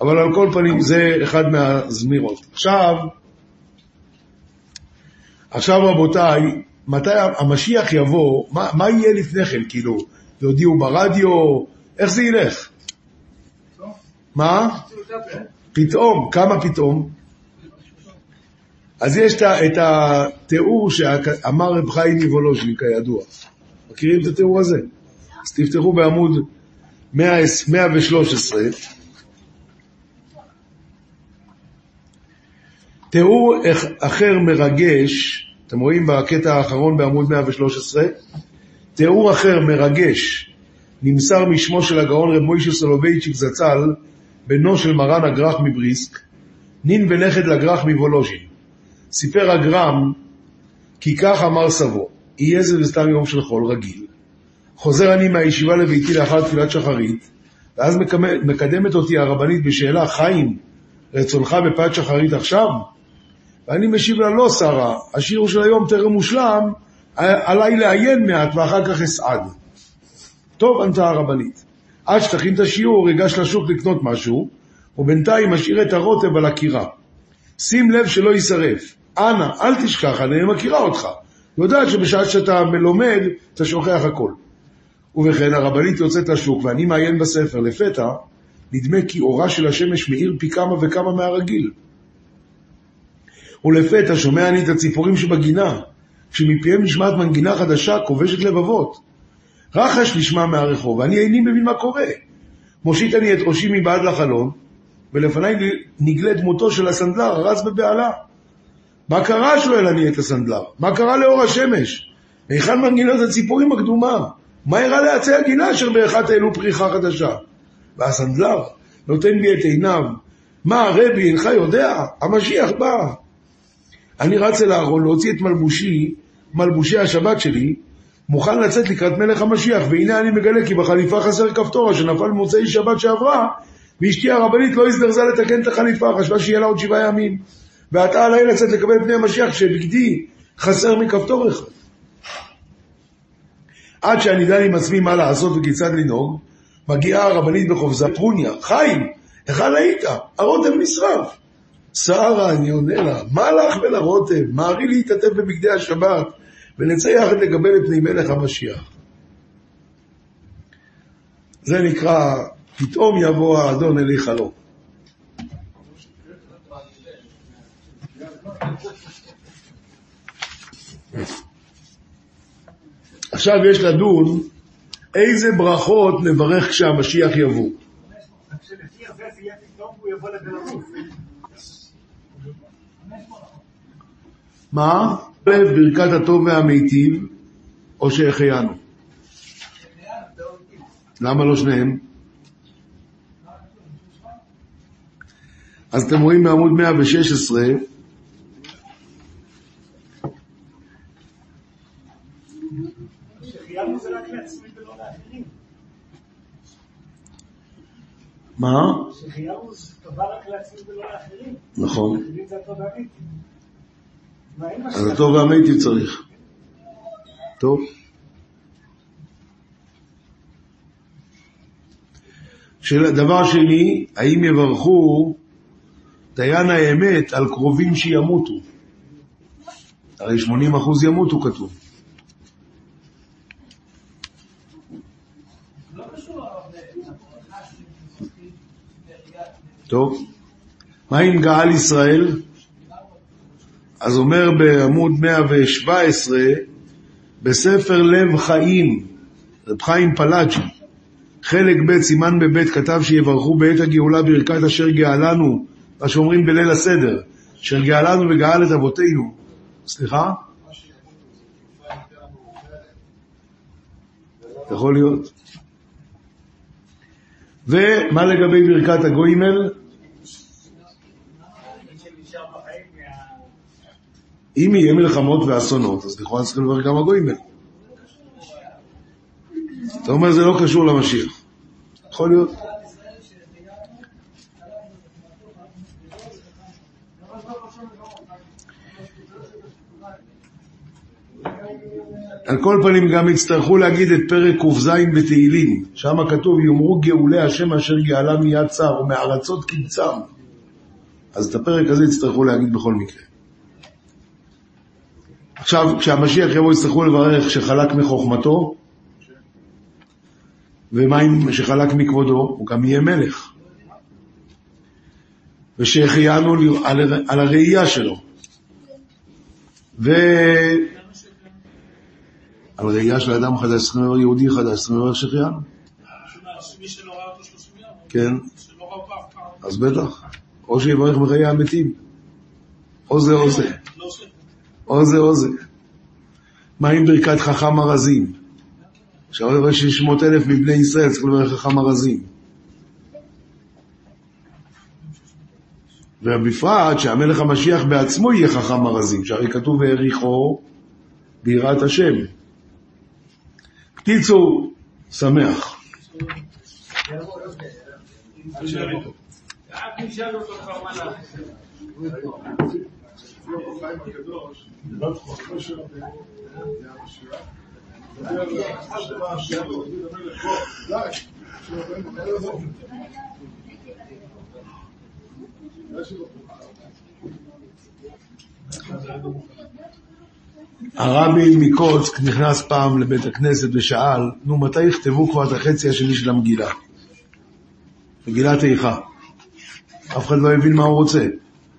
Speaker 2: אבל על כל פנים זה אחד מהזמירות. עכשיו, עכשיו רבותיי, מתי המשיח יבוא, מה, מה יהיה לפני כן? כאילו, יודיעו ברדיו, איך זה ילך? מה? פתאום, כמה פתאום? אז יש את התיאור שאמר רב חיים מוולוז'ין, כידוע. מכירים את התיאור הזה? אז תפתחו בעמוד 100 113. תיאור אח- אחר מרגש, אתם רואים בקטע האחרון בעמוד 113? תיאור אחר מרגש נמסר משמו של הגאון רב מוישה סולובייצ'יק זצ"ל, בנו של מרן הגר"ח מבריסק, נין ונכד לגר"ח מוולוז'ין. סיפר הגר"ם כי כך אמר סבו, יהיה זה בסתם יום של חול רגיל. חוזר אני מהישיבה לביתי לאחר תפילת שחרית, ואז מקדמת אותי הרבנית בשאלה, חיים, רצונך בפת שחרית עכשיו? ואני משיב לה, לא, שרה, השיר של היום טרם מושלם, עליי לעיין מעט ואחר כך אסעד. טוב, ענתה הרבנית. עד שתכין את השיעור, אגש לשוק לקנות משהו, ובינתיים משאיר את הרוטב על הקירה. שים לב שלא יישרף. אנא, אל תשכח, אני מכירה אותך. יודעת שבשעה שאתה מלומד, אתה שוכח הכל. ובכן, הרבנית יוצאת לשוק, ואני מעיין בספר. לפתע, נדמה כי אורה של השמש מאיר פי כמה וכמה מהרגיל. ולפתע שומע אני את הציפורים שבגינה, שמפיהם נשמעת מנגינה חדשה כובשת לבבות. רחש נשמע מהרחוב, ואני איני מבין מה קורה. מושיט אני את ראשי מבעד לחלון, ולפניי נגלה דמותו של הסנדלר הרץ בבהלה. מה קרה? שואל אני את הסנדלר. מה קרה לאור השמש? היכן מנגינת הציפורים הקדומה? מה אירע לעצי הגינה אשר באחת העלו פריחה חדשה? והסנדלר נותן בי את עיניו. מה הרבי, אינך יודע? המשיח בא. אני רץ אל הארון להוציא את מלבושי, מלבושי השבת שלי, מוכן לצאת לקראת מלך המשיח, והנה אני מגלה כי בחליפה חסר כפתור שנפל במוצאי שבת שעברה, ואשתי הרבנית לא הזדרזה לתקן את החליפה, חשבה שיהיה לה עוד שבעה ימים. ועתה עליי לצאת לקבל פני המשיח שבגדי חסר מכפתור אחד. עד שאני דן עם עצמי מה לעשות וכיצד לנהוג, מגיעה הרבנית בחופזה, פרוניה, חיים, היכן היית? הרוטב נשרף. שרה, אני עונה לה, מה לך ולרוטב? מהרי להתעטף בבגדי השבת, ונצא יחד לקבל את פני מלך המשיח. זה נקרא, פתאום יבוא האדון אלי חלום. עכשיו יש לדון איזה ברכות נברך כשהמשיח יבוא. מה? ברכת הטוב והמיטיב, או שהחיינו. למה לא שניהם? אז אתם רואים בעמוד 116,
Speaker 3: שחייבנו זה רק לעצמי ולא לאחרים.
Speaker 2: מה?
Speaker 3: שחייבנו זה טובה רק לעצמי ולא לאחרים.
Speaker 2: נכון. אז. הטוב והמיטיב צריך. טוב. דבר שני, האם יברכו דיין האמת על קרובים שימותו? הרי 80% ימותו כתוב. טוב. מה עם גאל ישראל? אז אומר בעמוד 117, בספר לב חיים, רב חיים פלאג'י, חלק ב', סימן בב', כתב שיברכו בעת הגאולה ברכת אשר גאלנו, מה שאומרים בליל הסדר, אשר גאלנו וגאל את אבותינו. סליחה? יכול להיות. ומה לגבי ברכת הגוימל? אם יהיה מלחמות ואסונות, אז לכאורה צריכים לברך גם הגוימל. אתה אומר זה לא קשור למשיח. יכול להיות. על כל פנים גם יצטרכו להגיד את פרק ק"ז בתהילים, שם כתוב יאמרו גאולי השם אשר גאלה מיד צר ומארצות קבצם. אז את הפרק הזה יצטרכו להגיד בכל מקרה. עכשיו, כשהמשיח יבוא יצטרכו לברך שחלק מחוכמתו, ומה אם שחלק מכבודו? הוא גם יהיה מלך. ושהחיינו על, על הראייה שלו. ו... על ראייה של אדם חדש, צריכים לברך יהודי חדש, צריכים לברך שהחיינו.
Speaker 7: מי שלא ראה אותו 30 יום,
Speaker 2: כן, אז בטח. או שיברך בחיי המתים. או זה או זה. או זה או זה. מה עם ברכת חכם ארזים? עכשיו אני רואה שיש שמות אלף מבני ישראל, צריך לברך חכם ארזים. ובפרט שהמלך המשיח בעצמו יהיה חכם ארזים, שהרי כתוב והעריכו ביראת השם. קיצור, שמח. הרבי מקוצק נכנס פעם לבית הכנסת ושאל, נו, מתי יכתבו כבר את החצי השני של המגילה? מגילת איכה. אף אחד לא הבין מה הוא רוצה.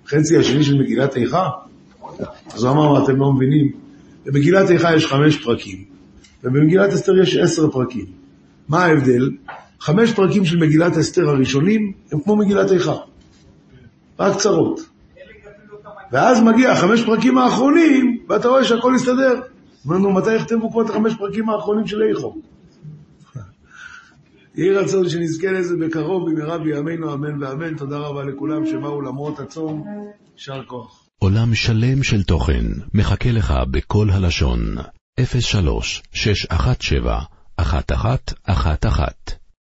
Speaker 2: חצי השני של מגילת איכה? אז הוא אמר, אתם לא מבינים? במגילת איכה יש חמש פרקים, ובמגילת אסתר יש עשר פרקים. מה ההבדל? חמש פרקים של מגילת אסתר הראשונים הם כמו מגילת איכה. רק קצרות. ואז מגיע החמש פרקים האחרונים, ואתה רואה שהכל הסתדר. אמרנו, מתי יכתבו כבר את החמש פרקים האחרונים של איכו? יהי רצון שנזכה לזה בקרוב במהרה בימינו אמן ואמן. תודה רבה לכולם שבאו למרות הצום. יישר כוח.
Speaker 1: עולם שלם של תוכן מחכה לך בכל הלשון, 03 617 1111